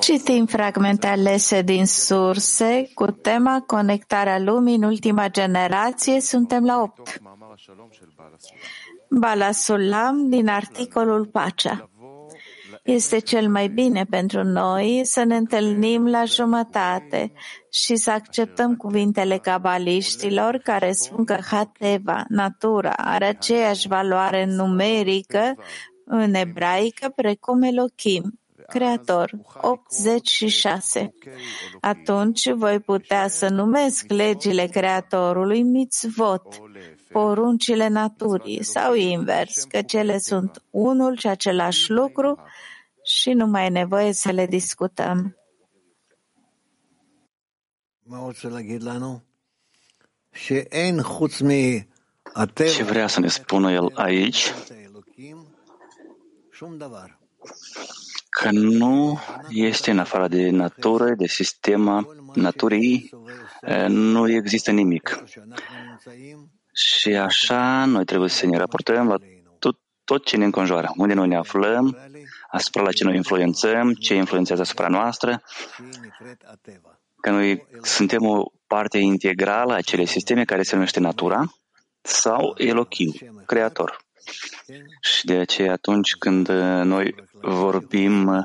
Citim fragmente alese din surse cu tema Conectarea lumii în ultima generație. Suntem la 8. Bala Sulam din articolul Pacea. Este cel mai bine pentru noi să ne întâlnim la jumătate și să acceptăm cuvintele cabaliștilor care spun că Hateva, natura, are aceeași valoare numerică în ebraică precum Elohim, Creator, 86. Atunci voi putea să numesc legile Creatorului mitzvot, poruncile naturii sau invers, că cele sunt unul și același lucru și nu mai e nevoie să le discutăm. Ce vrea să ne spună el aici? Că nu este în afară de natură, de sistema naturii, nu există nimic. Și așa noi trebuie să ne raportăm la tot, tot ce ne înconjoară, unde noi ne aflăm, asupra la ce noi influențăm, ce influențează asupra noastră, că noi suntem o parte integrală a acelei sisteme care se numește natura sau Elohim, creator. Și de aceea atunci când noi vorbim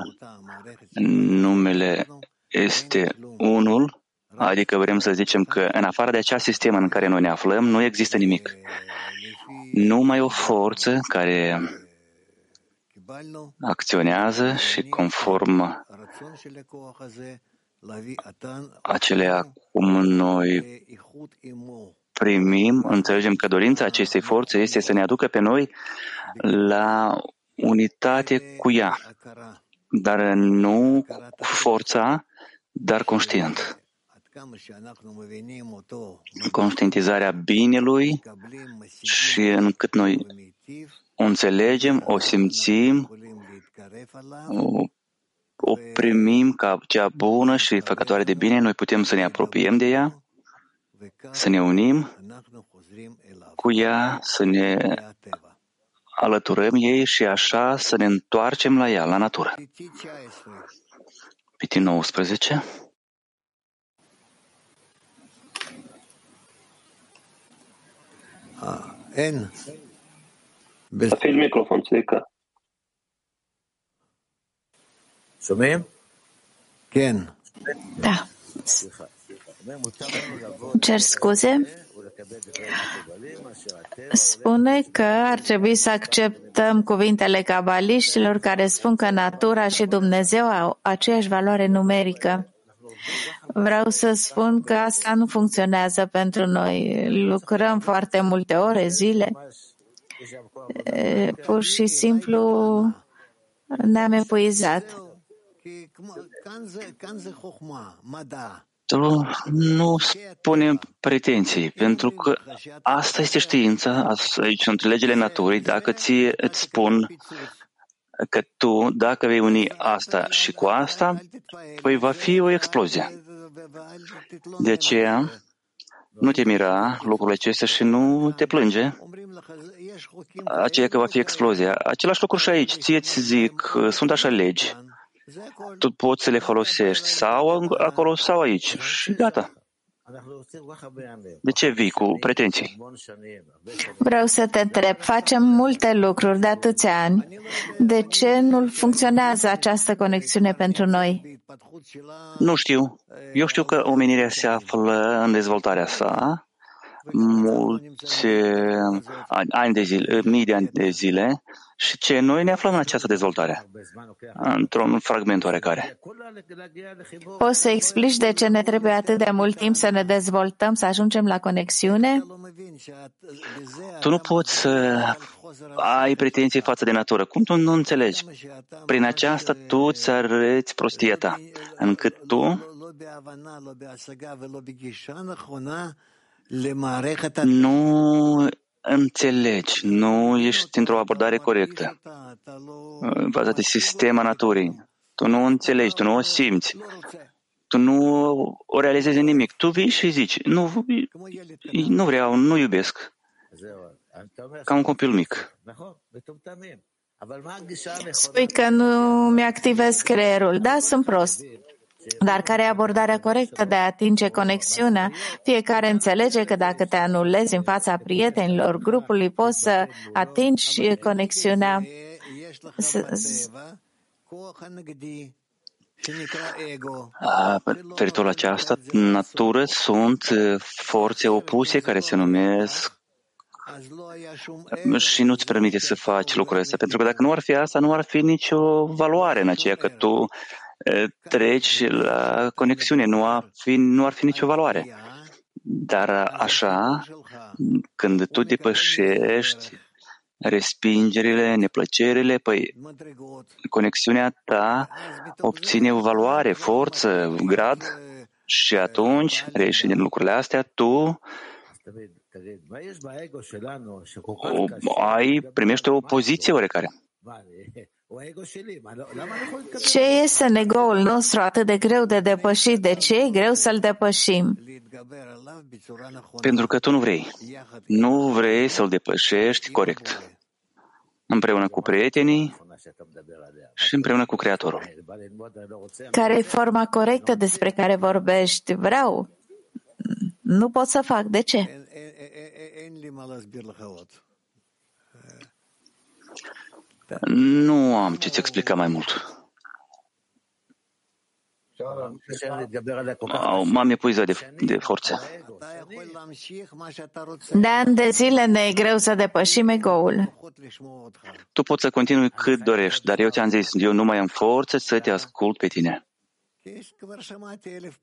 numele este unul, adică vrem să zicem că în afară de acea sistemă în care noi ne aflăm, nu există nimic. Numai o forță care acționează și conform acelea cum noi primim, înțelegem că dorința acestei forțe este să ne aducă pe noi la unitate cu ea, dar nu cu forța, dar conștient. Conștientizarea binelui și încât noi o înțelegem, o simțim, o, o primim ca cea bună și făcătoare de bine, noi putem să ne apropiem de ea, să ne unim cu ea, să ne alăturăm ei și așa să ne întoarcem la ea, la natură. Piti 19. N תפעיל מיקרופון, צביקה. שומעים? כן. Da. Cer scuze. Spune că ar trebui să acceptăm cuvintele cabaliștilor care spun că natura și Dumnezeu au aceeași valoare numerică. Vreau să spun că asta nu funcționează pentru noi. Lucrăm foarte multe ore, zile. Pur și simplu ne-am epuizat. Tu nu spune pretenții, pentru că asta este știința, aici sunt legile naturii. Dacă ție îți spun că tu, dacă vei uni asta și cu asta, păi va fi o explozie. De aceea, nu te mira lucrurile acestea și nu te plânge aceea că va fi explozia. Același lucru și aici. Ție ți zic, sunt așa legi. Tu poți să le folosești sau acolo sau aici. Și gata. De ce vii cu pretenții? Vreau să te întreb, facem multe lucruri de atâția ani. De ce nu funcționează această conexiune pentru noi? Nu știu. Eu știu că omenirea se află în dezvoltarea sa mulți ani de zile, mii de ani de zile și ce noi ne aflăm în această dezvoltare, într-un fragment oarecare. Poți să explici de ce ne trebuie atât de mult timp să ne dezvoltăm, să ajungem la conexiune? Tu nu poți să ai pretenții față de natură. Cum tu nu înțelegi? Prin aceasta tu îți arăți prostia ta, încât tu nu înțelegi, nu ești într-o abordare corectă, bazată de sistema naturii. Tu nu înțelegi, tu nu o simți, tu nu o realizezi nimic. Tu vii și zici, nu, nu vreau, nu iubesc. Ca un copil mic. Spui că nu mi-activez creierul. Da, sunt prost. Dar care e abordarea corectă de a atinge conexiunea? Fiecare înțelege că dacă te anulezi în fața prietenilor grupului, poți să atingi conexiunea. Pe această natură sunt forțe opuse care se numesc și nu-ți permite să faci lucrurile astea, pentru că dacă nu ar fi asta, nu ar fi nicio valoare în aceea că tu treci la conexiune, nu ar fi, nu ar fi nicio valoare. Dar așa, când tu depășești respingerile, neplăcerile, păi conexiunea ta obține o valoare, forță, grad și atunci, reieși din lucrurile astea, tu ai, primești o poziție oarecare. Ce este în ego-ul nostru atât de greu de depășit? De ce e greu să-l depășim? Pentru că tu nu vrei. Nu vrei să-l depășești corect. Împreună cu prietenii și împreună cu Creatorul. Care e forma corectă despre care vorbești? Vreau. Nu pot să fac. De ce? Nu am ce-ți explica mai mult. M-am epuizat de, de forțe. De ani de zile ne e greu să depășim ego-ul. Tu poți să continui cât dorești, dar eu ți-am zis, eu nu mai am forță să te ascult pe tine.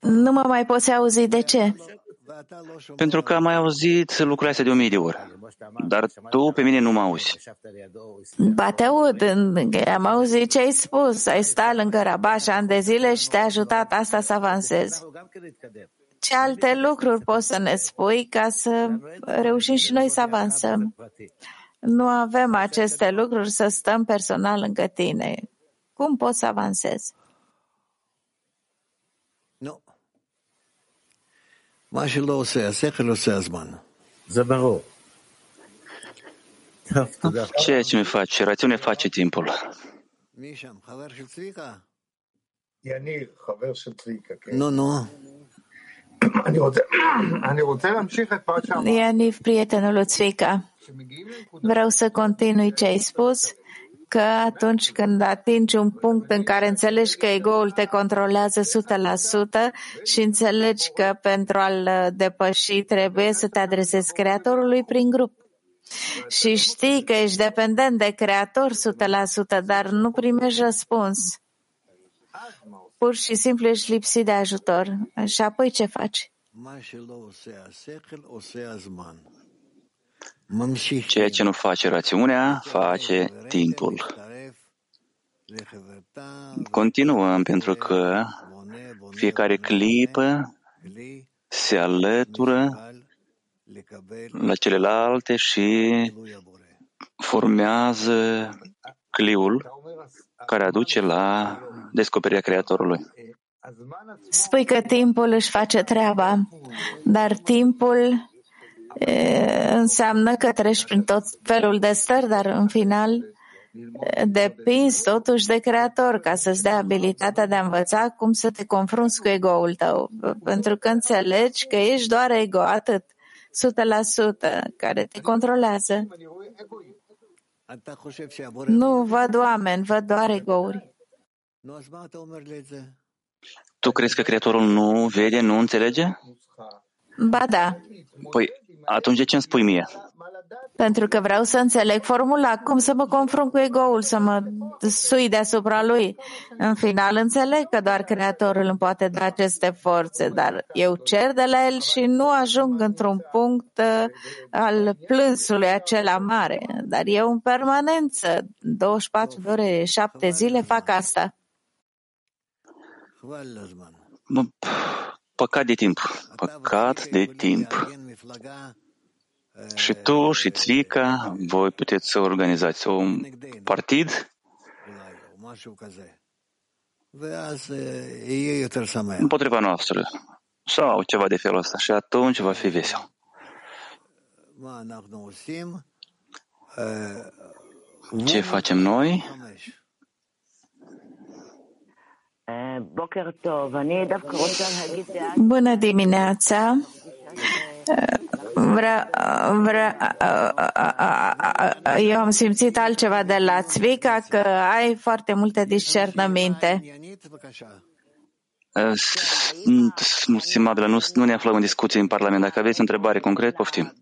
Nu mă mai poți auzi de ce? Pentru că am mai auzit lucrurile astea de o mie de ori. Dar tu pe mine nu mă auzi. Ba te aud, am auzit ce ai spus. Ai stat lângă Rabaș ani de zile și te-a ajutat asta să avansezi. Ce alte lucruri poți să ne spui ca să reușim și noi să avansăm? Nu avem aceste lucruri să stăm personal lângă tine. Cum poți să avansezi? זה ברור. Ceea ce mi face rațiune face timpul. Nu, nu. Ianiv, prietenul lui Tzvika. Vreau să continui ce ai spus că atunci când atingi un punct în care înțelegi că ego-ul te controlează 100% și înțelegi că pentru a-l depăși trebuie să te adresezi Creatorului prin grup. Și știi că ești dependent de Creator 100%, dar nu primești răspuns. Pur și simplu ești lipsit de ajutor. Și apoi ce faci? Ceea ce nu face rațiunea, face timpul. Continuăm pentru că fiecare clipă se alătură la celelalte și formează cliul care aduce la descoperirea Creatorului. Spui că timpul își face treaba, dar timpul înseamnă că treci prin tot felul de stări, dar în final depinzi totuși de creator ca să-ți dea abilitatea de a învăța cum să te confrunți cu ego-ul tău, pentru că înțelegi că ești doar ego, atât, 100%, care te controlează. Nu văd oameni, văd doar ego-uri. Tu crezi că Creatorul nu vede, nu înțelege? Ba da. Păi atunci de ce îmi spui mie? Pentru că vreau să înțeleg formula, cum să mă confrunt cu ego-ul, să mă sui deasupra lui. În final înțeleg că doar Creatorul îmi poate da aceste forțe, dar eu cer de la el și nu ajung într-un punct uh, al plânsului acela mare. Dar eu în permanență, 24 de ore, 7 zile fac asta. Păcat de timp. Păcat de timp. Și tu și Tzvica, voi puteți să organizați un partid împotriva noastră sau ceva de felul ăsta și atunci va fi vesel. Ce facem noi? Bună dimineața! Vre, vre, eu am simțit altceva de la Țvica, că ai foarte multe discernăminte. Stimabilă, nu, nu ne aflăm în discuție în Parlament. Dacă aveți întrebare concret, poftim.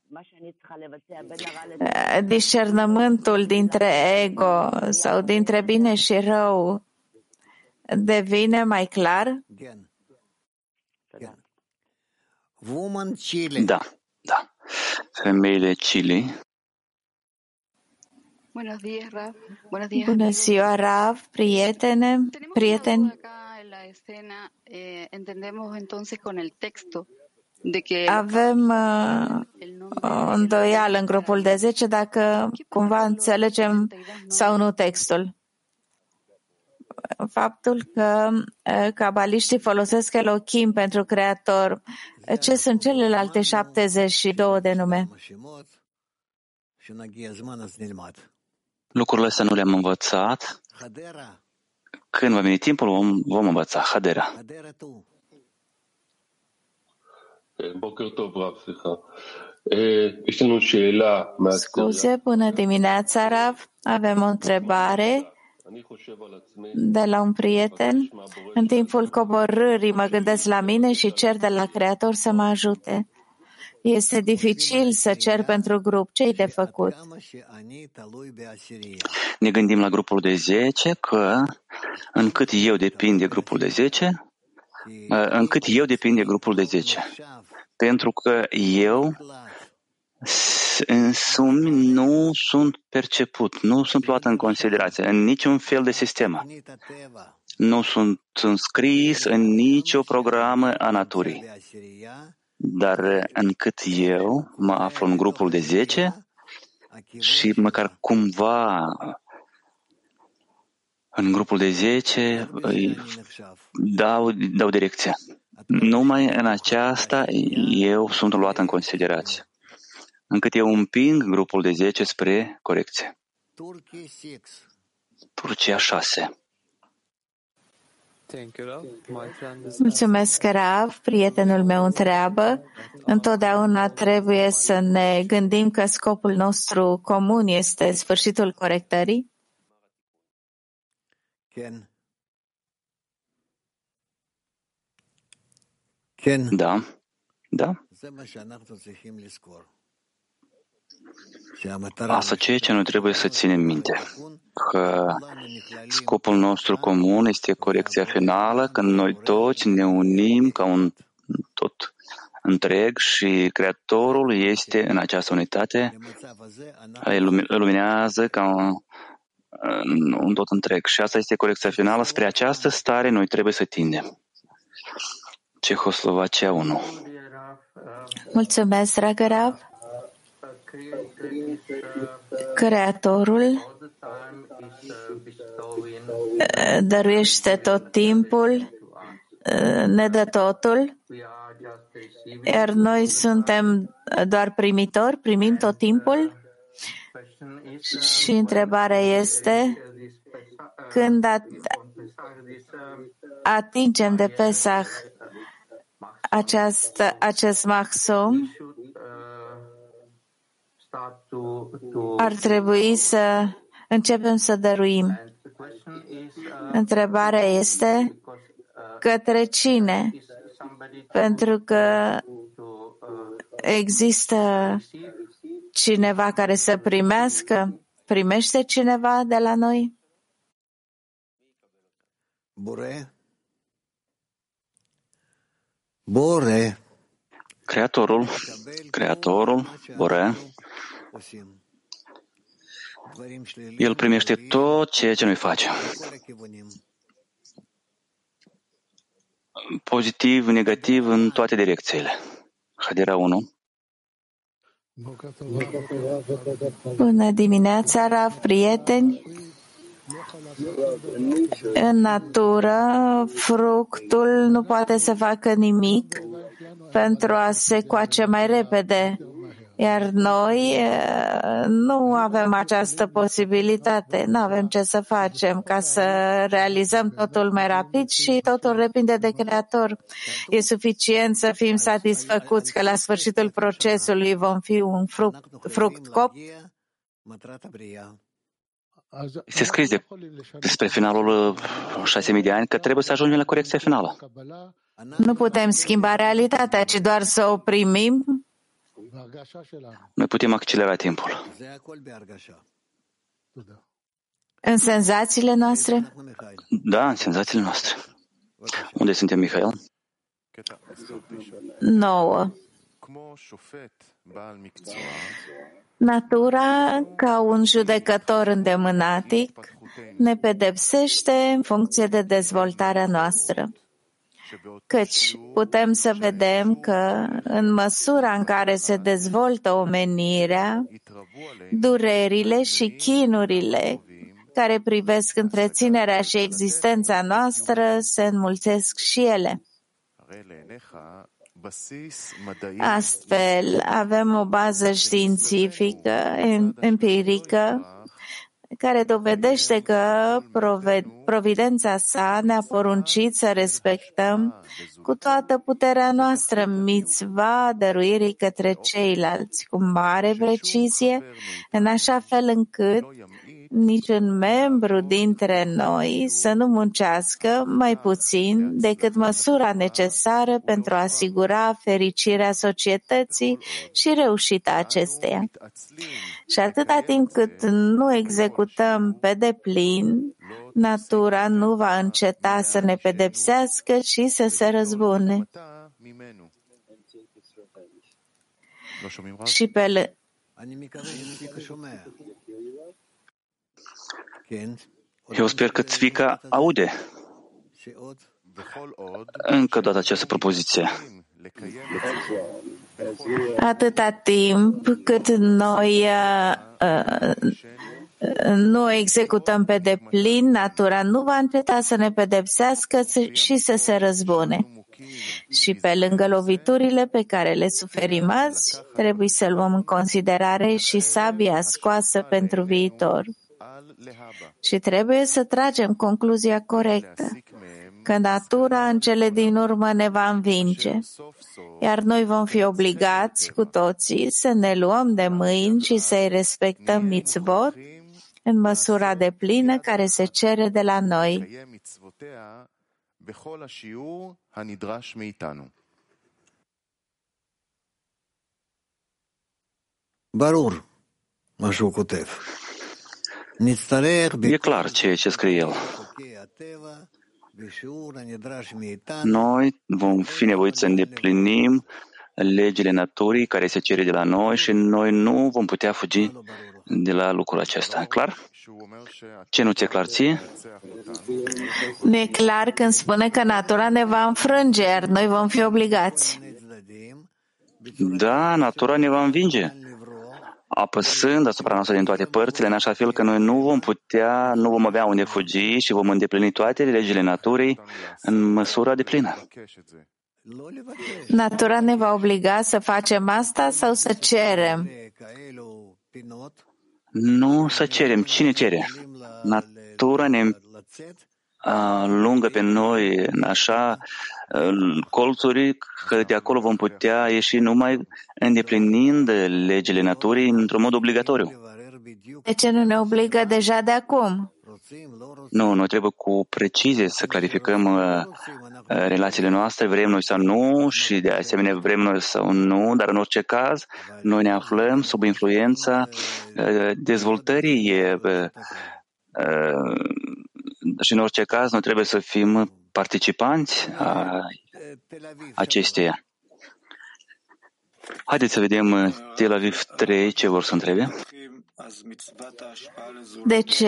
Discernământul dintre ego sau dintre bine și rău devine mai clar? Da, da. Femeile Chile. Bună ziua, Rav, prietene, prieteni. Avem uh, o îndoială în grupul de 10 dacă cumva înțelegem sau nu textul faptul că cabaliștii folosesc Elohim pentru creator. Ce sunt celelalte 72 de nume? Lucrurile astea nu le-am învățat. Când va veni timpul, vom, vom învăța. Hadera. Scuze, bună dimineața, Rav. Avem o întrebare de la un prieten. În timpul coborârii mă gândesc la mine și cer de la Creator să mă ajute. Este dificil să cer pentru grup. ce de făcut? Ne gândim la grupul de 10 că încât eu depind de grupul de 10, încât eu depind de grupul de 10. Pentru că eu însumi nu sunt perceput, nu sunt luat în considerație în niciun fel de sistem. Nu sunt înscris în nicio programă a naturii. Dar încât eu mă aflu în grupul de 10 și măcar cumva în grupul de 10 îi dau, dau direcția. Numai în aceasta eu sunt luat în considerație încât eu împing grupul de 10 spre corecție. Turcia 6. Mulțumesc, Rav. Prietenul meu întreabă. Întotdeauna trebuie să ne gândim că scopul nostru comun este sfârșitul corectării? Da. Da. Asta ceea ce noi trebuie să ținem minte, că scopul nostru comun este corecția finală, când noi toți ne unim ca un tot întreg și Creatorul este în această unitate, îl luminează ca un, un tot întreg. Și asta este corecția finală. Spre această stare noi trebuie să tindem. Cehoslovacia 1. Mulțumesc, Ragarav. Creatorul dăruiește tot timpul, ne dă totul, iar noi suntem doar primitori, primim tot timpul. Și întrebarea este când atingem de Pesach această, acest maxim, ar trebui să începem să dăruim. Întrebarea este către cine? Pentru că există cineva care să primească? Primește cineva de la noi? Bore. Bore. Creatorul, Creatorul, Bore, el primește tot ceea ce noi facem. Pozitiv, negativ, în toate direcțiile. Hadera 1. Bună dimineața, Rav, prieteni! În natură, fructul nu poate să facă nimic pentru a se coace mai repede Iar noi uh, nu avem această posibilitate, nu avem ce să facem ca să realizăm totul mai rapid și totul depinde de Creator. E suficient să fim satisfăcuți că la sfârșitul procesului vom fi un fruct, fruct cop este scris de, despre finalul 6.000 de ani că trebuie să ajungem la corecția finală. Nu putem schimba realitatea, ci doar să o primim. Noi putem accelera timpul. În senzațiile noastre? Da, în senzațiile noastre. Unde suntem, Mihail? Nouă. Natura, ca un judecător îndemânatic, ne pedepsește în funcție de dezvoltarea noastră. Căci putem să vedem că, în măsura în care se dezvoltă omenirea, durerile și chinurile care privesc întreținerea și existența noastră se înmulțesc și ele. Astfel, avem o bază științifică, empirică, care dovedește că providența sa ne-a poruncit să respectăm cu toată puterea noastră mițva dăruirii către ceilalți, cu mare precizie, în așa fel încât niciun membru dintre noi să nu muncească mai puțin decât măsura necesară pentru a asigura fericirea societății și reușita acesteia. Și atâta timp cât nu executăm pe deplin, natura nu va înceta să ne pedepsească și să se răzbune. Și pe eu sper că Țvica aude încă o dată această propoziție. Atâta timp cât noi uh, uh, nu executăm pe deplin, natura nu va înceta să ne pedepsească și să se răzbune. Și pe lângă loviturile pe care le suferim azi, trebuie să luăm în considerare și sabia scoasă pentru viitor. Și trebuie să tragem concluzia corectă, că natura în cele din urmă ne va învinge, iar noi vom fi obligați cu toții să ne luăm de mâini și să-i respectăm mitzvot în măsura de plină care se cere de la noi. Barur, mă șucutev. E clar ceea ce scrie el. Noi vom fi nevoiți să îndeplinim legile naturii care se cere de la noi și noi nu vom putea fugi de la lucrul acesta. Clar? Ce nu ți-e clar ție? Nu e clar când spune că natura ne va înfrânge, iar noi vom fi obligați. Da, natura ne va învinge apăsând asupra noastră din toate părțile, în așa fel că noi nu vom putea, nu vom avea unde fugi și vom îndeplini toate legile naturii în măsura de plină. Natura ne va obliga să facem asta sau să cerem? Nu să cerem. Cine cere? Natura ne lungă pe noi în așa colțuri că de acolo vom putea ieși numai îndeplinind legile naturii într-un mod obligatoriu. De ce nu ne obligă deja de acum? Nu, noi trebuie cu precizie să clarificăm uh, relațiile noastre, vrem noi sau nu și de asemenea vrem noi sau nu, dar în orice caz noi ne aflăm sub influența uh, dezvoltării uh, și în orice caz noi trebuie să fim participanți a acesteia. Haideți să vedem uh, Tel Aviv 3 ce vor să întrebe. De ce,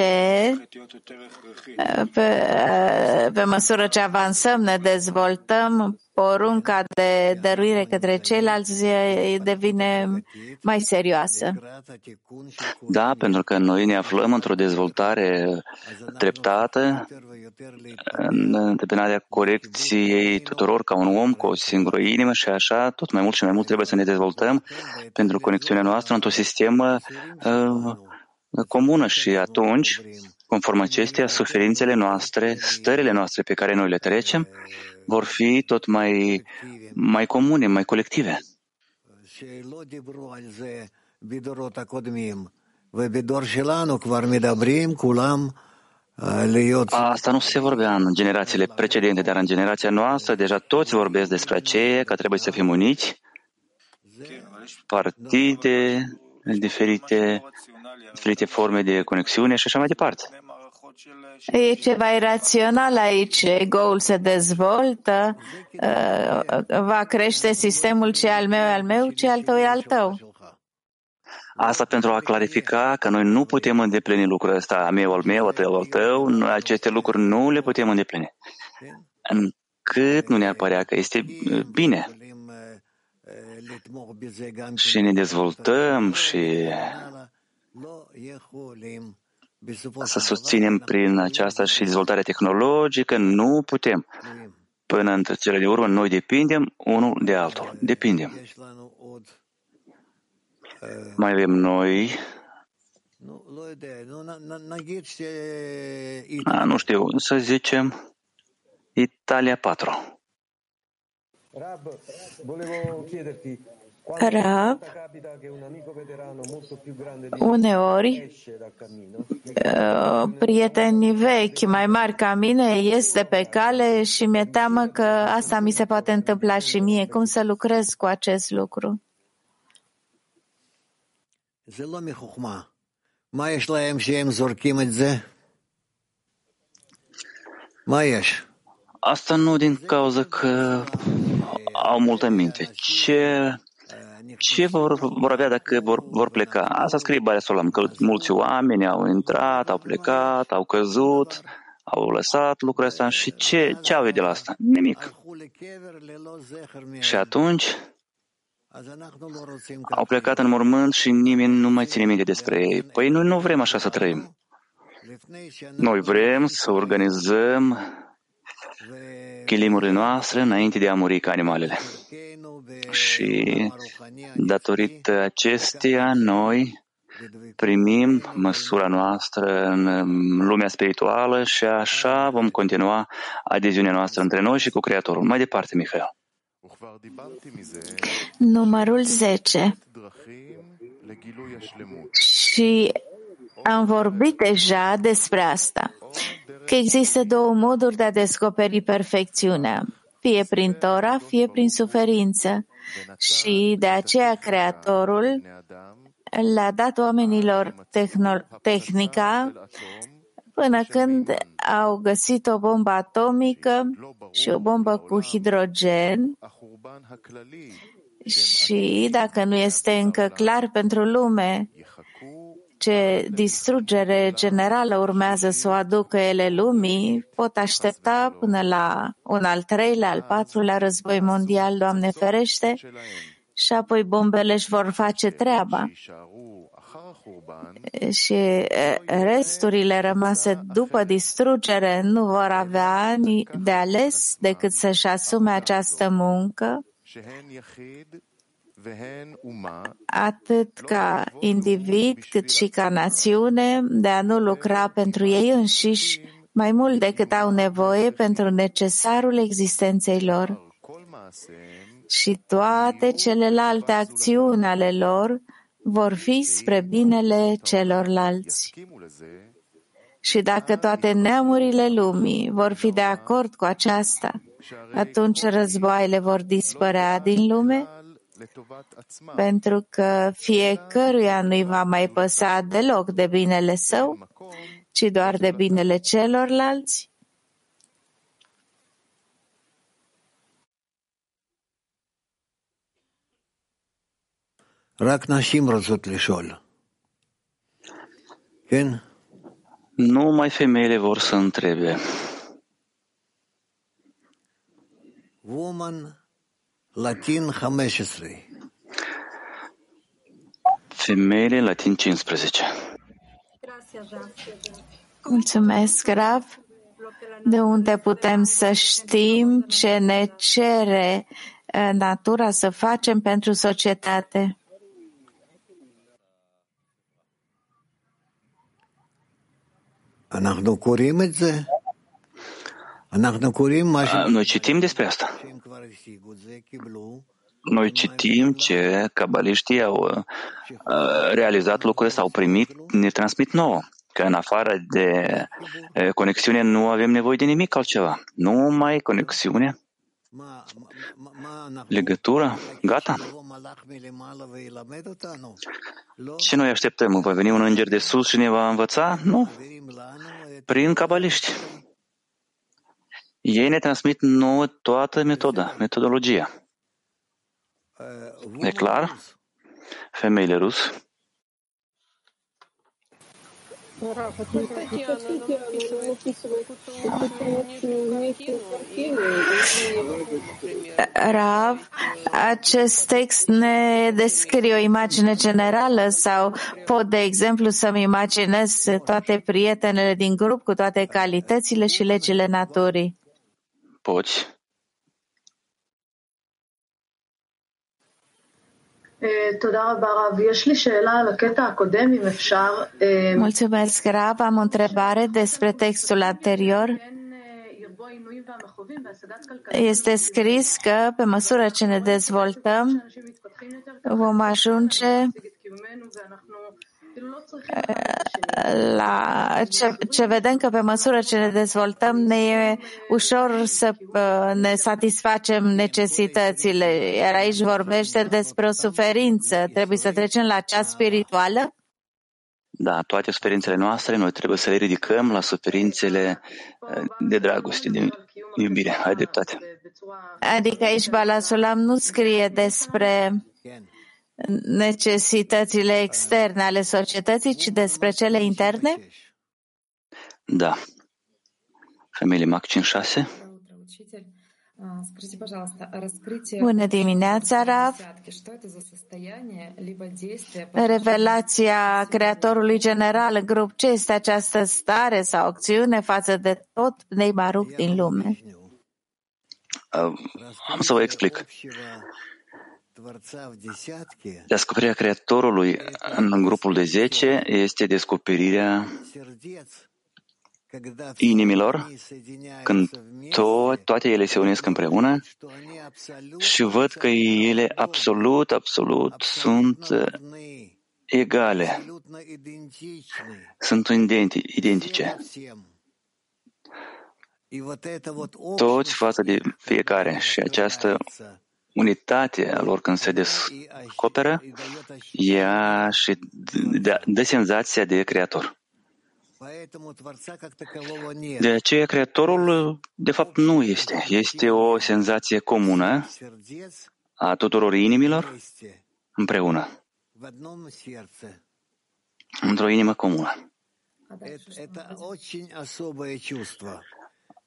pe, pe măsură ce avansăm, ne dezvoltăm, porunca de dăruire către ceilalți devine mai serioasă. Da, pentru că noi ne aflăm într-o dezvoltare treptată în întâmpinarea corecției tuturor ca un om cu o singură inimă și așa, tot mai mult și mai mult trebuie să ne dezvoltăm pentru conexiunea noastră într-o sistemă uh, comună și atunci, conform acestea, suferințele noastre, stările noastre pe care noi le trecem, vor fi tot mai, mai comune, mai colective. Asta nu se vorbea în generațiile precedente, dar în generația noastră deja toți vorbesc despre aceea că trebuie să fim uniți, partide, diferite, diferite forme de conexiune și așa mai departe. E ceva irațional aici. Ego-ul se dezvoltă, uh, va crește sistemul ce al meu e al meu, ce al tău e al tău. Asta pentru a clarifica că noi nu putem îndeplini lucrul ăsta, a meu, al meu, al tău, al tău, noi aceste lucruri nu le putem îndeplini. Încât nu ne-ar părea că este bine. Și ne dezvoltăm și să susținem prin aceasta și dezvoltarea tehnologică, nu putem. Până între cele de urmă, noi depindem unul de altul. Depindem. Mai avem noi a, nu știu, să zicem Italia 4. Rab, uneori uh, prietenii vechi mai mari ca mine ies de pe cale și mi-e teamă că asta mi se poate întâmpla și mie. Cum să lucrez cu acest lucru? Asta nu din cauza că au multă minte. Ce ce vor, vor avea dacă vor, vor pleca? Asta scrie Barea Solam, că mulți oameni au intrat, au plecat, au căzut, au lăsat lucrul ăsta și ce, ce au de la asta? Nimic. Și atunci au plecat în mormânt și nimeni nu mai ține minte despre ei. Păi noi nu vrem așa să trăim. Noi vrem să organizăm chilimurile noastre înainte de a muri ca animalele. Și datorită acesteia, noi primim măsura noastră în lumea spirituală și așa vom continua adeziunea noastră între noi și cu Creatorul. Mai departe, Mihail. Numărul 10. Și am vorbit deja despre asta, că există două moduri de a descoperi perfecțiunea, fie prin Tora, fie prin suferință. Și de aceea Creatorul le-a dat oamenilor tehnica până când au găsit o bombă atomică și o bombă cu hidrogen și dacă nu este încă clar pentru lume ce distrugere generală urmează să o aducă ele lumii, pot aștepta până la un al treilea, al patrulea război mondial, Doamne ferește, și apoi bombele își vor face treaba. Și resturile rămase după distrugere nu vor avea de ales decât să-și asume această muncă atât ca individ cât și ca națiune, de a nu lucra pentru ei înșiși mai mult decât au nevoie pentru necesarul existenței lor. Și toate celelalte acțiuni ale lor vor fi spre binele celorlalți. Și dacă toate neamurile lumii vor fi de acord cu aceasta, atunci războaiele vor dispărea din lume pentru că fiecăruia nu-i va mai păsa deloc de binele său, ci doar de binele celorlalți? Rac nashim răzut Nu, mai femeile vor să întrebe. Woman Latin 15. Femeile latin 15. Mulțumesc, Rav. De unde putem să știm ce ne cere uh, natura să facem pentru societate? Noi citim despre asta. Noi citim ce cabaliștii au uh, realizat lucrurile sau primit, ne transmit nouă că în afară de uh, conexiune nu avem nevoie de nimic altceva. Numai conexiune, legătură, gata. Ce noi așteptăm? Va veni un înger de sus și ne va învăța? Nu. Prin cabaliști. Ei ne transmit nouă toată metoda, metodologia. E clar? Femeile rus. Rav, acest text ne descrie o imagine generală sau pot, de exemplu, să-mi imaginez toate prietenele din grup cu toate calitățile și legile naturii? Poți. Mulțumesc, Rav. Am o întrebare despre textul anterior. Este scris că pe măsură ce ne dezvoltăm, vom ajunge la ce, ce vedem că pe măsură ce ne dezvoltăm ne e ușor să ne satisfacem necesitățile. Iar aici vorbește despre o suferință. Trebuie să trecem la cea spirituală? Da, toate suferințele noastre, noi trebuie să le ridicăm la suferințele de dragoste, de iubire. Ai dreptate. Adică aici Balasulam nu scrie despre necesitățile externe ale societății, ci despre cele interne? Da. Femeile Mac 6. Bună dimineața, Rav! Revelația Creatorului General în grup, ce este această stare sau acțiune față de tot Neibaruc din lume? Am să vă explic. Descoperirea Creatorului în grupul de 10 este descoperirea inimilor, când to- toate ele se unesc împreună și văd că ele absolut, absolut sunt egale, sunt identice. Toți față de fiecare. și această unitate a lor când se descoperă, ea și dă, dă senzația de creator. De aceea, Creatorul, de fapt, nu este. Este o senzație comună a tuturor inimilor împreună, într-o inimă comună.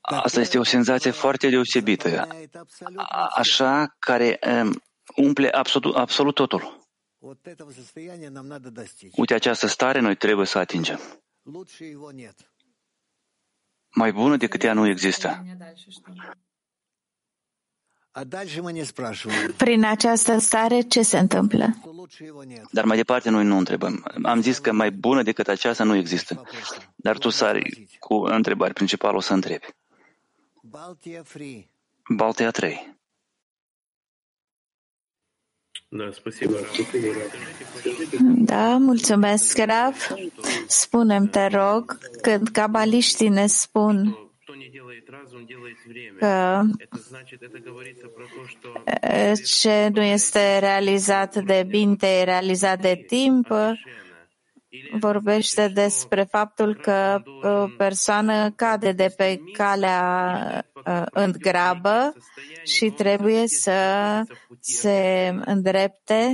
Asta este o senzație foarte deosebită, așa care um, umple absolut, absolut totul. Uite, această stare noi trebuie să atingem. Mai bună decât ea nu există. Prin această stare, ce se întâmplă? Dar mai departe noi nu întrebăm. Am zis că mai bună decât aceasta nu există. Dar tu sari cu întrebări. Principal o să întrebi. Baltia 3. Da, mulțumesc, Rav. Spunem, te rog, când cabaliștii ne spun că ce nu este realizat de minte, e realizat de timp, vorbește despre faptul că o persoană cade de pe calea în grabă și trebuie să se îndrepte,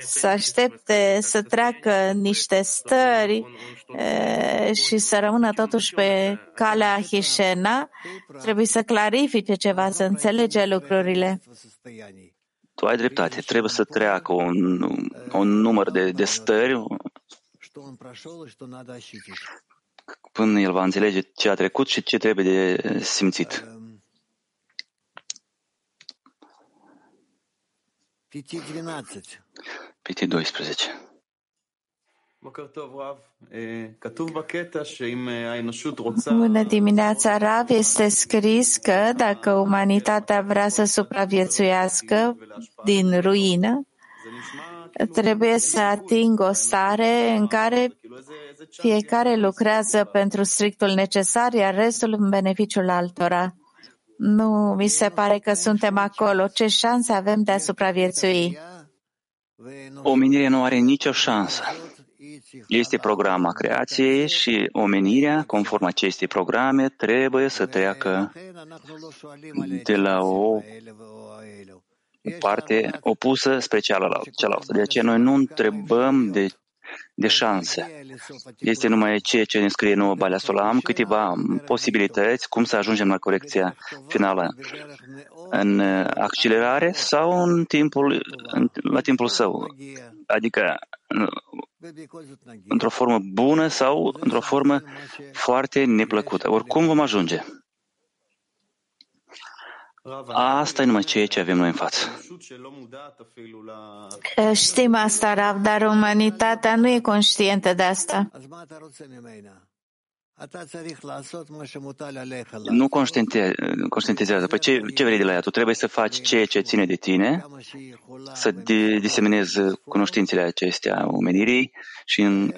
să aștepte să treacă niște stări și să rămână totuși pe calea Hishena, trebuie să clarifice ceva, să înțelege lucrurile. Tu ai dreptate. Trebuie să treacă un, un număr de, de stări până el va înțelege ce a trecut și ce trebuie de simțit. Piti 12. Bună dimineața, Rav. Este scris că dacă umanitatea vrea să supraviețuiască din ruină, trebuie să atingă o stare în care fiecare lucrează pentru strictul necesar, iar restul în beneficiul altora. Nu mi se pare că suntem acolo. Ce șanse avem de a supraviețui? Omenirea nu are nicio șansă. Este programa creației și omenirea, conform acestei programe, trebuie să treacă de la o parte opusă spre cealaltă. De aceea noi nu întrebăm de de șanse. Este numai ceea ce ne scrie nouă Balea Solam, câteva posibilități cum să ajungem la corecția finală în accelerare sau în timpul, în, la timpul său, adică într-o formă bună sau într-o formă foarte neplăcută. Oricum vom ajunge. Asta e numai ceea ce avem noi în față. Știm asta, Rav, dar umanitatea nu e conștientă de asta. Nu conștientizează. Păi ce, ce vrei de la ea? Tu trebuie să faci ceea ce ține de tine, să diseminezi cunoștințele acestea omenirii și în,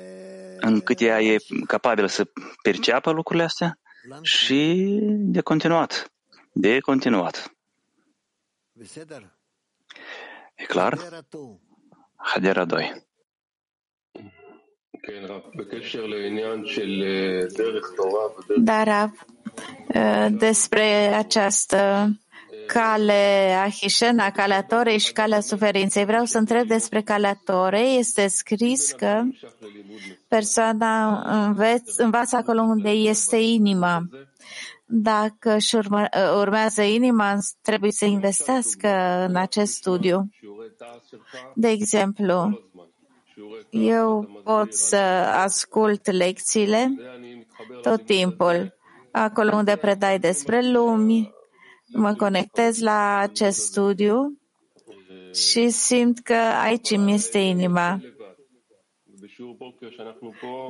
în cât ea e capabilă să perceapă lucrurile astea și de continuat de continuat. E clar? Hadera 2. Dar despre această cale a Hishena, calea Torei și calea suferinței. Vreau să întreb despre calea Torei. Este scris că persoana învață acolo unde este inima dacă își urmă, urmează inima, trebuie să investească în acest studiu. De exemplu, eu pot să ascult lecțiile tot timpul, acolo unde predai despre lumi, mă conectez la acest studiu și simt că aici mi este inima.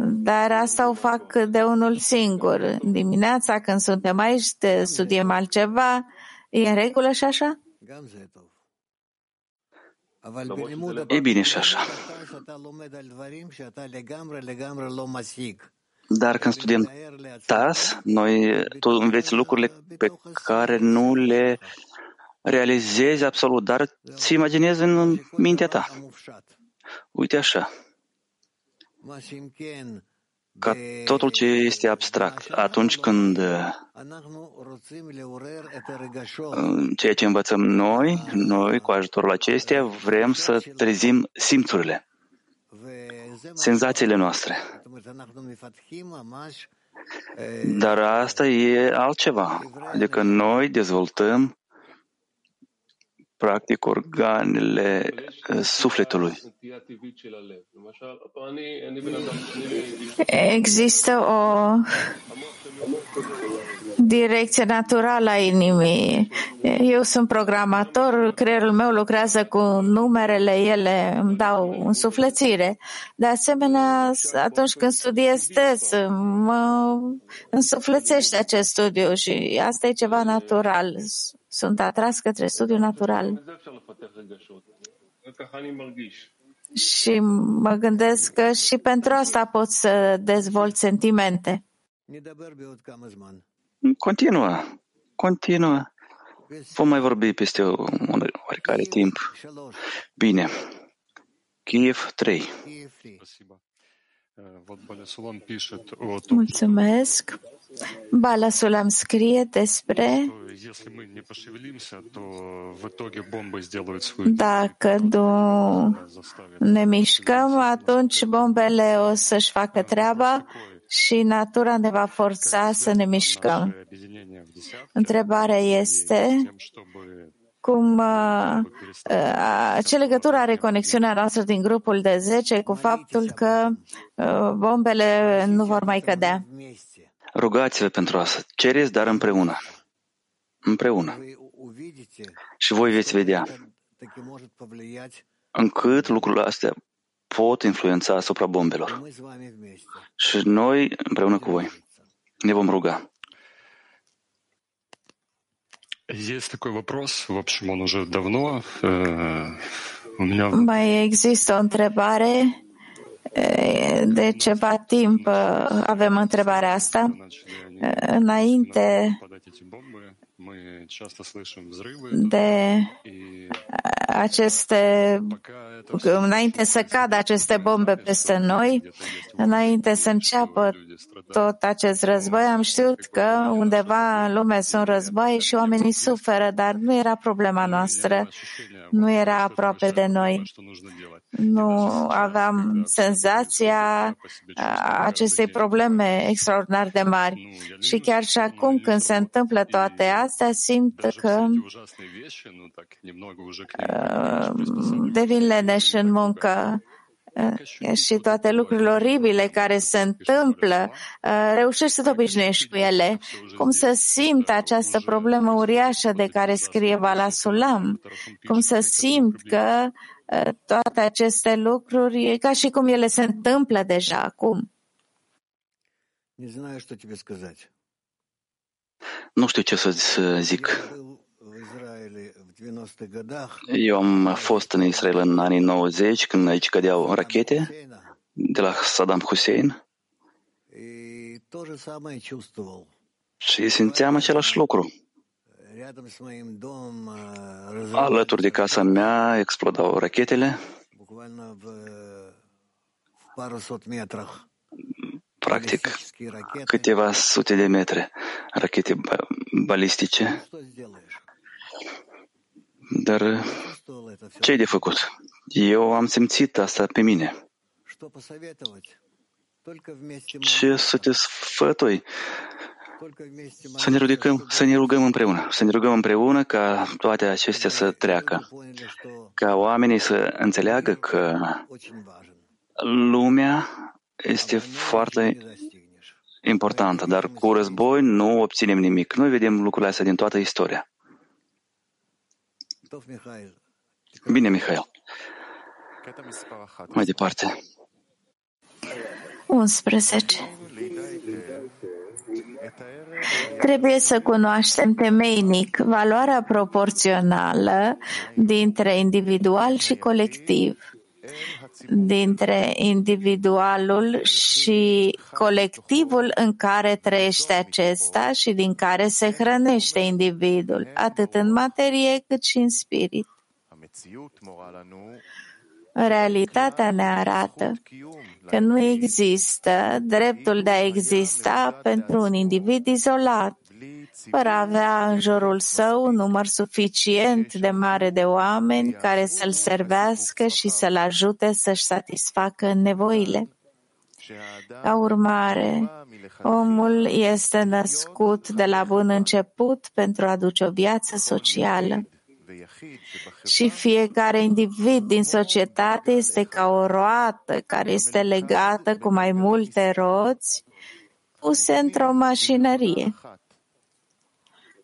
Dar asta o fac de unul singur. Dimineața, când suntem aici, de studiem altceva, e în regulă și așa? E bine și așa. Dar când studiem TAS, noi tu înveți lucrurile pe care nu le realizezi absolut, dar ți imaginezi în mintea ta. Uite așa ca totul ce este abstract. Atunci când uh, ceea ce învățăm noi, noi cu ajutorul acestea, vrem să trezim simțurile, senzațiile noastre. Dar asta e altceva. Adică noi dezvoltăm practic organele uh, sufletului. Există o direcție naturală a inimii. Eu sunt programator, creierul meu lucrează cu numerele, ele îmi dau însuflețire. De asemenea, atunci când studiez test, mă însuflețește acest studiu și asta e ceva natural. Sunt atras către studiul natural. Și mă gândesc că și pentru asta pot să dezvolt sentimente. Continuă, continuă. Vom mai vorbi peste un oricare timp. Bine. Kiev 3. Mulțumesc. Bala Sulam scrie despre dacă nu ne mișcăm, atunci bombele o să-și facă treaba și natura ne va forța să ne mișcăm. Întrebarea este cum uh, uh, ce legătură are conexiunea noastră din grupul de 10 cu faptul că uh, bombele nu vor mai cădea. Rugați-vă pentru asta. Cereți, dar împreună. Împreună. Și voi veți vedea încât lucrurile astea pot influența asupra bombelor. Și noi, împreună cu voi, ne vom ruga. Есть такой вопрос, в общем, он уже давно. Э, у меня... Mai există o întrebare. de ceva timp avem întrebarea asta. Înainte de aceste, înainte să cadă aceste bombe peste noi, înainte să înceapă tot acest război, am știut că undeva în lume sunt război și oamenii suferă, dar nu era problema noastră, nu era aproape de noi. Nu aveam senzația acestei probleme extraordinar de mari. Și chiar și acum, când se întâmplă toate astea, simt că devin leneș în muncă și toate lucrurile oribile care se întâmplă, reușești să te obișnuiești cu ele. Cum să simt această problemă uriașă de care scrie Vala Sulam? Cum să simt că toate aceste lucruri, e ca și cum ele se întâmplă deja acum. Nu știu ce să zic. Eu am fost în Israel în anii 90, când aici cădeau rachete de la Saddam Hussein și simțeam același lucru. Alături de casa mea explodau rachetele. Practic, câteva sute de metri rachete balistice. Dar ce e de făcut? Eu am simțit asta pe mine. Ce să te sfătui? Să ne, rugăm, să ne rugăm împreună, să ne rugăm împreună ca toate acestea să treacă, ca oamenii să înțeleagă că lumea este foarte importantă, dar cu război nu obținem nimic. Noi vedem lucrurile astea din toată istoria. Bine, Mihail. Mai departe. 11. Trebuie să cunoaștem temeinic valoarea proporțională dintre individual și colectiv, dintre individualul și colectivul în care trăiește acesta și din care se hrănește individul, atât în materie cât și în spirit. Realitatea ne arată că nu există dreptul de a exista pentru un individ izolat, fără a avea în jurul său un număr suficient de mare de oameni care să-l servească și să-l ajute să-și satisfacă nevoile. Ca urmare, omul este născut de la bun început pentru a aduce o viață socială și fiecare individ din societate este ca o roată care este legată cu mai multe roți puse într-o mașinărie.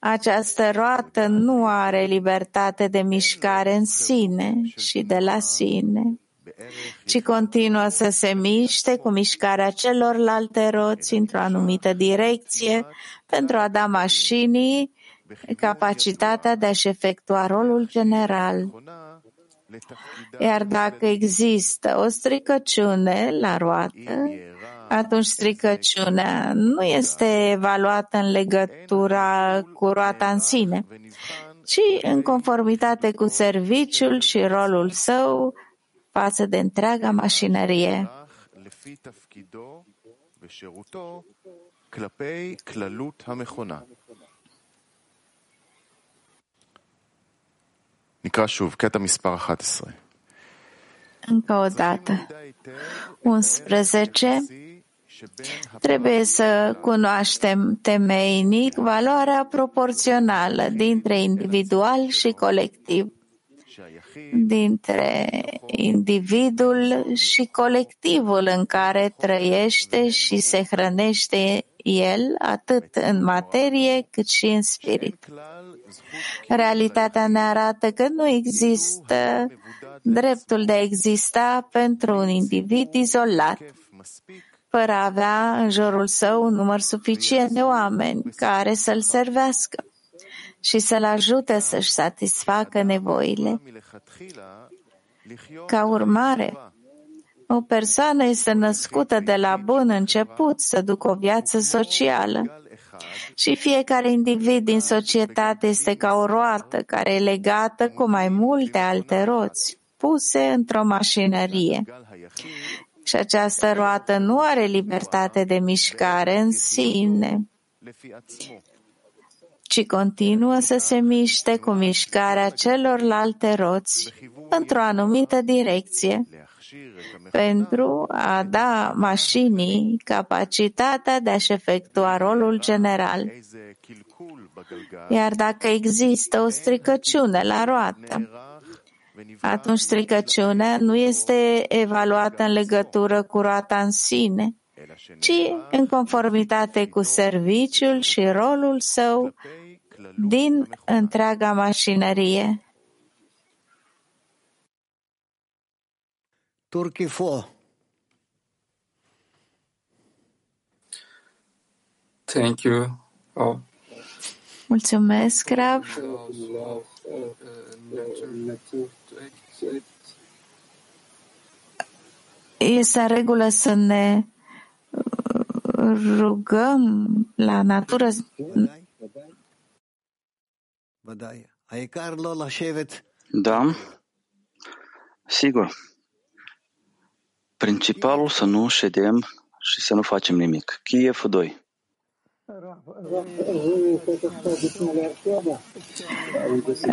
Această roată nu are libertate de mișcare în sine și de la sine, ci continuă să se miște cu mișcarea celorlalte roți într-o anumită direcție pentru a da mașinii capacitatea de a-și efectua rolul general. Iar dacă există o stricăciune la roată, atunci stricăciunea nu este evaluată în legătura cu roata în sine, ci în conformitate cu serviciul și rolul său față de întreaga mașinărie. נקרא שוב, קטע מספר 11. Încă o dată. 11. Trebuie să cunoaștem temeinic valoarea proporțională dintre individual și colectiv, dintre individul și colectivul în care trăiește și se hrănește el, atât în materie cât și în spirit. Realitatea ne arată că nu există dreptul de a exista pentru un individ izolat, fără a avea în jurul său un număr suficient de oameni care să-l servească și să-l ajute să-și satisfacă nevoile. Ca urmare, o persoană este născută de la bun început să ducă o viață socială și fiecare individ din societate este ca o roată care e legată cu mai multe alte roți puse într-o mașinărie. Și această roată nu are libertate de mișcare în sine, ci continuă să se miște cu mișcarea celorlalte roți într-o anumită direcție pentru a da mașinii capacitatea de a-și efectua rolul general. Iar dacă există o stricăciune la roată, atunci stricăciunea nu este evaluată în legătură cu roata în sine, ci în conformitate cu serviciul și rolul său din întreaga mașinărie. Turkey 4. Thank you. Oh. Mulțumesc, Rav. Este în regulă să ne rugăm la natură. Da, sigur. Principalul să nu ședem și să nu facem nimic. Kiev 2.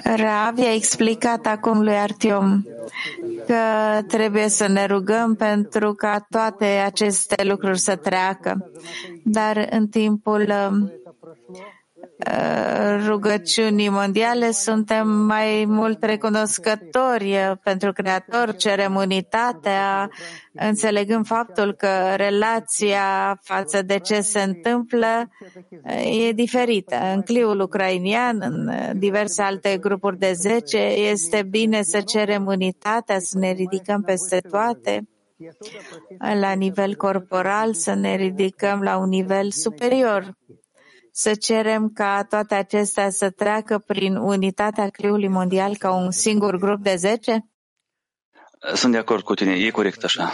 Rav i-a explicat acum lui Artiom că trebuie să ne rugăm pentru ca toate aceste lucruri să treacă. Dar în timpul Uh, rugăciunii mondiale, suntem mai mult recunoscători uh, pentru Creator, cerem unitatea, înțelegând faptul că relația față de ce se întâmplă uh, e diferită. În cliul ucrainian, în diverse alte grupuri de zece, este bine să cerem unitatea, să ne ridicăm peste toate la nivel corporal, să ne ridicăm la un nivel superior să cerem ca toate acestea să treacă prin unitatea cliului mondial ca un singur grup de zece? Sunt de acord cu tine, e corect așa.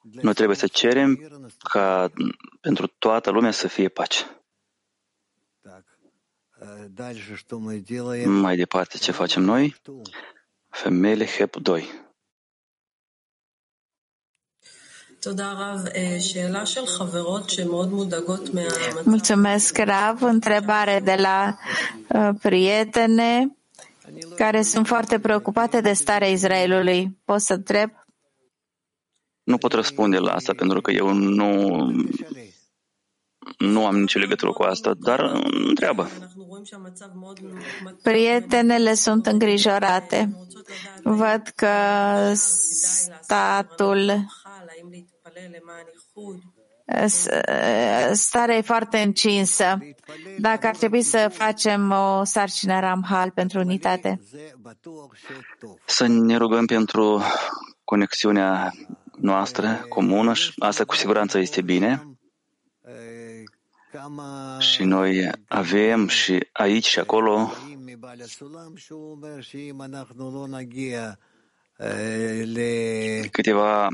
Noi trebuie să cerem ca pentru toată lumea să fie pace. Mai departe, ce facem noi? Femeile HEP 2. Mulțumesc, Rav. Întrebare de la uh, prietene care sunt foarte preocupate de starea Israelului. Pot să întreb? Nu pot răspunde la asta pentru că eu nu, nu am nicio legătură cu asta, dar întreabă. Prietenele sunt îngrijorate. Văd că statul starea e foarte încinsă. Dacă ar trebui să facem o sarcină Ramhal pentru unitate. Să ne rugăm pentru conexiunea noastră comună și asta cu siguranță este bine. Și noi avem și aici și acolo câteva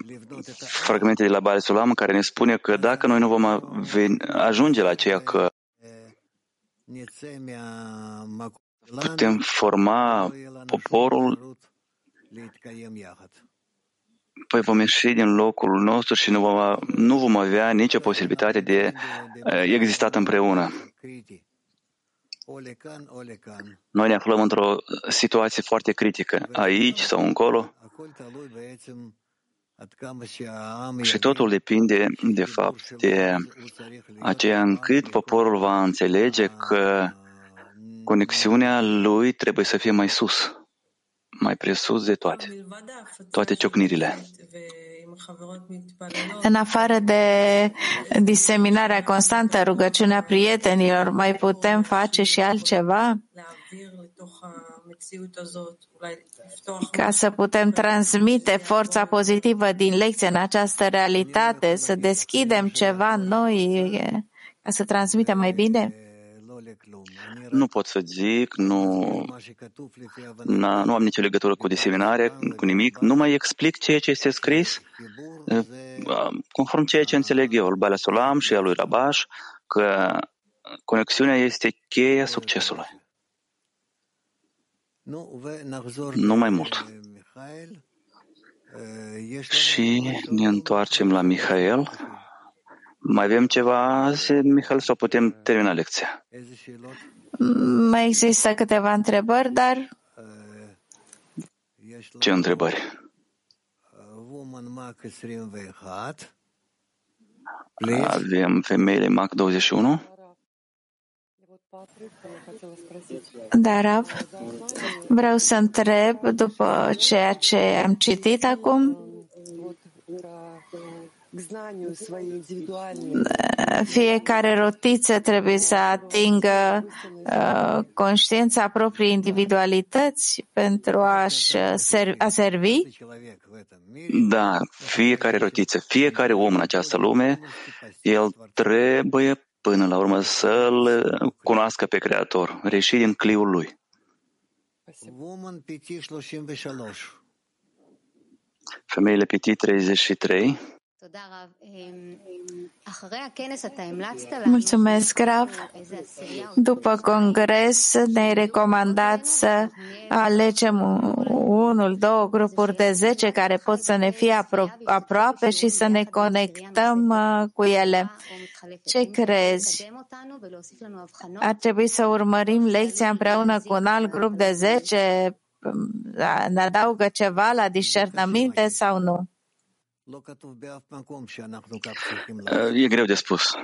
fragmente de la Baal Sulam care ne spune că dacă noi nu vom ajunge la ceea că putem forma poporul, păi vom ieși din locul nostru și nu vom, nu vom avea nicio posibilitate de existat împreună. Noi ne aflăm într-o situație foarte critică, aici sau încolo, Și totul depinde, de fapt, de aceea încât poporul va înțelege că conexiunea lui trebuie să fie mai sus, mai presus de toate, toate ciocnirile. În afară de diseminarea constantă, rugăciunea prietenilor, mai putem face și altceva? ca să putem transmite forța pozitivă din lecție în această realitate, să deschidem ceva noi, ca să transmitem mai bine? Nu pot să zic, nu, nu am nicio legătură cu diseminare, cu nimic, nu mai explic ceea ce este scris, conform ceea ce înțeleg eu, Bala Solam și a lui Rabash, că conexiunea este cheia succesului. Nu mai mult. Și ne întoarcem la Mihail. Mai avem ceva azi, Mihail, sau putem termina lecția? Mai există câteva întrebări, dar... Ce întrebări? Avem femeile MAC 21. Dar vreau să întreb, după ceea ce am citit acum, fiecare rotiță trebuie să atingă uh, conștiința propriei individualități pentru a-și servi, a servi? Da, fiecare rotiță, fiecare om în această lume, el trebuie până la urmă să-L cunoască pe Creator, reși din cliul Lui. Femeile Piti 33 Mulțumesc, Rav. După congres ne-ai recomandat să alegem unul, două grupuri de zece care pot să ne fie apro- aproape și să ne conectăm uh, cu ele. Ce crezi? Ar trebui să urmărim lecția împreună cu un alt grup de zece? Ne adaugă ceva la discernăminte sau nu? E greu de spus.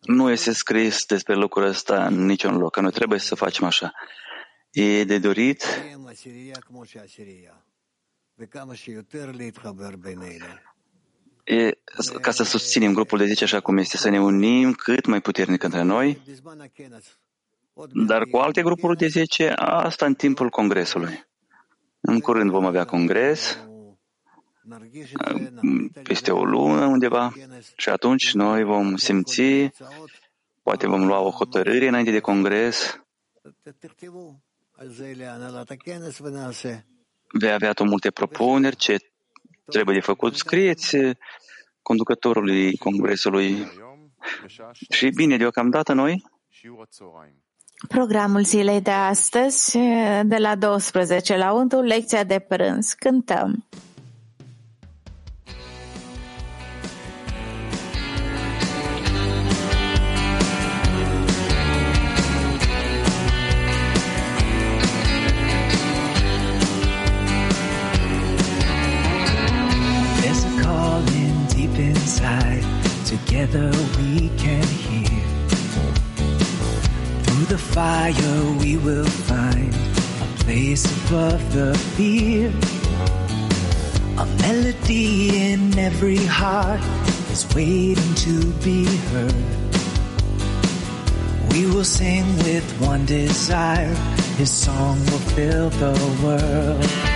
Nu este scris despre lucrul ăsta în niciun loc, că noi trebuie să facem așa. E de dorit e, ca să susținem grupul de 10 așa cum este, să ne unim cât mai puternic între noi, dar cu alte grupuri de 10, asta în timpul congresului. În curând vom avea congres, peste o lună undeva și atunci noi vom simți, poate vom lua o hotărâre înainte de congres. Vei avea tu multe propuneri, ce trebuie de făcut, scrieți conducătorului congresului. Și bine, deocamdată noi Programul zilei de astăzi, de la 12 la 1, lecția de prânz. Cântăm. Inside together we can hear. Through the fire we will find a place above the fear. A melody in every heart is waiting to be heard. We will sing with one desire, His song will fill the world.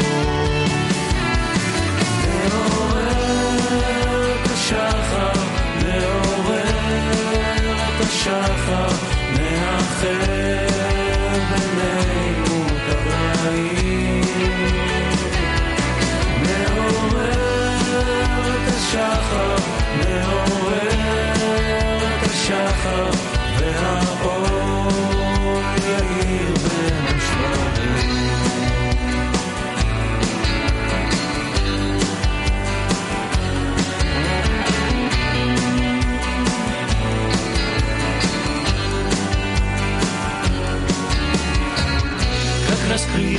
שחר מאחר בינינו כבראים. מעורר את השחר, מעורר את השחר, והאור יאיר בינינו.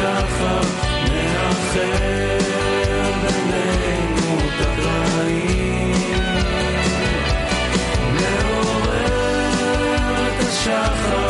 שחר מאחר בינינו את הקרעים. מעורר את השחר